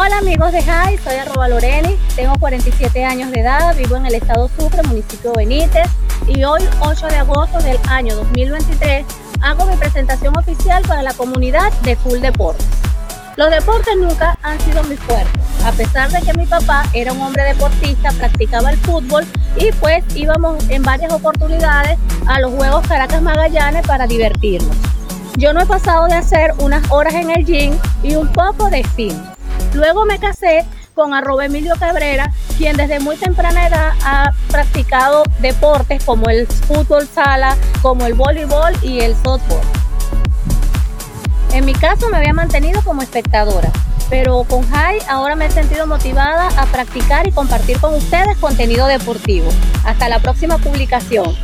Hola amigos de Jai, soy arroba Loreni, tengo 47 años de edad, vivo en el estado Sucre, municipio Benítez y hoy 8 de agosto del año 2023 hago mi presentación oficial para la comunidad de Full Deportes. Los deportes nunca han sido mi fuerte, a pesar de que mi papá era un hombre deportista, practicaba el fútbol y pues íbamos en varias oportunidades a los Juegos Caracas Magallanes para divertirnos. Yo no he pasado de hacer unas horas en el gym y un poco de spin. Luego me casé con arroba Emilio Cabrera, quien desde muy temprana edad ha practicado deportes como el fútbol sala, como el voleibol y el softball. En mi caso me había mantenido como espectadora, pero con Jai ahora me he sentido motivada a practicar y compartir con ustedes contenido deportivo. Hasta la próxima publicación.